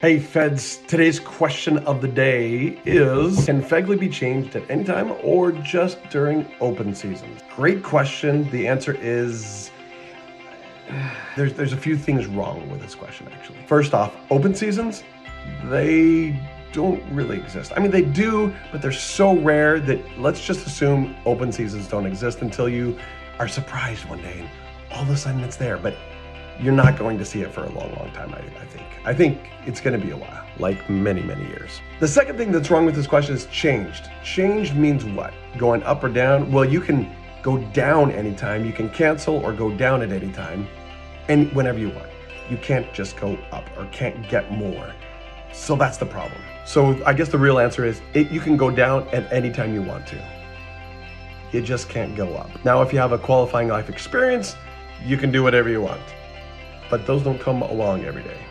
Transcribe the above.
Hey Feds, today's question of the day is Can FEGLI be changed at any time or just during open seasons? Great question. The answer is there's, there's a few things wrong with this question actually. First off, open seasons, they don't really exist. I mean, they do, but they're so rare that let's just assume open seasons don't exist until you are surprised one day and all of a sudden it's there. But you're not going to see it for a long, long time, I, I think. I think it's going to be a while, like many, many years. The second thing that's wrong with this question is changed. Changed means what? Going up or down? Well, you can go down anytime. You can cancel or go down at any time and whenever you want. You can't just go up or can't get more. So that's the problem. So I guess the real answer is it, you can go down at any time you want to. You just can't go up. Now, if you have a qualifying life experience, you can do whatever you want but those don't come along every day.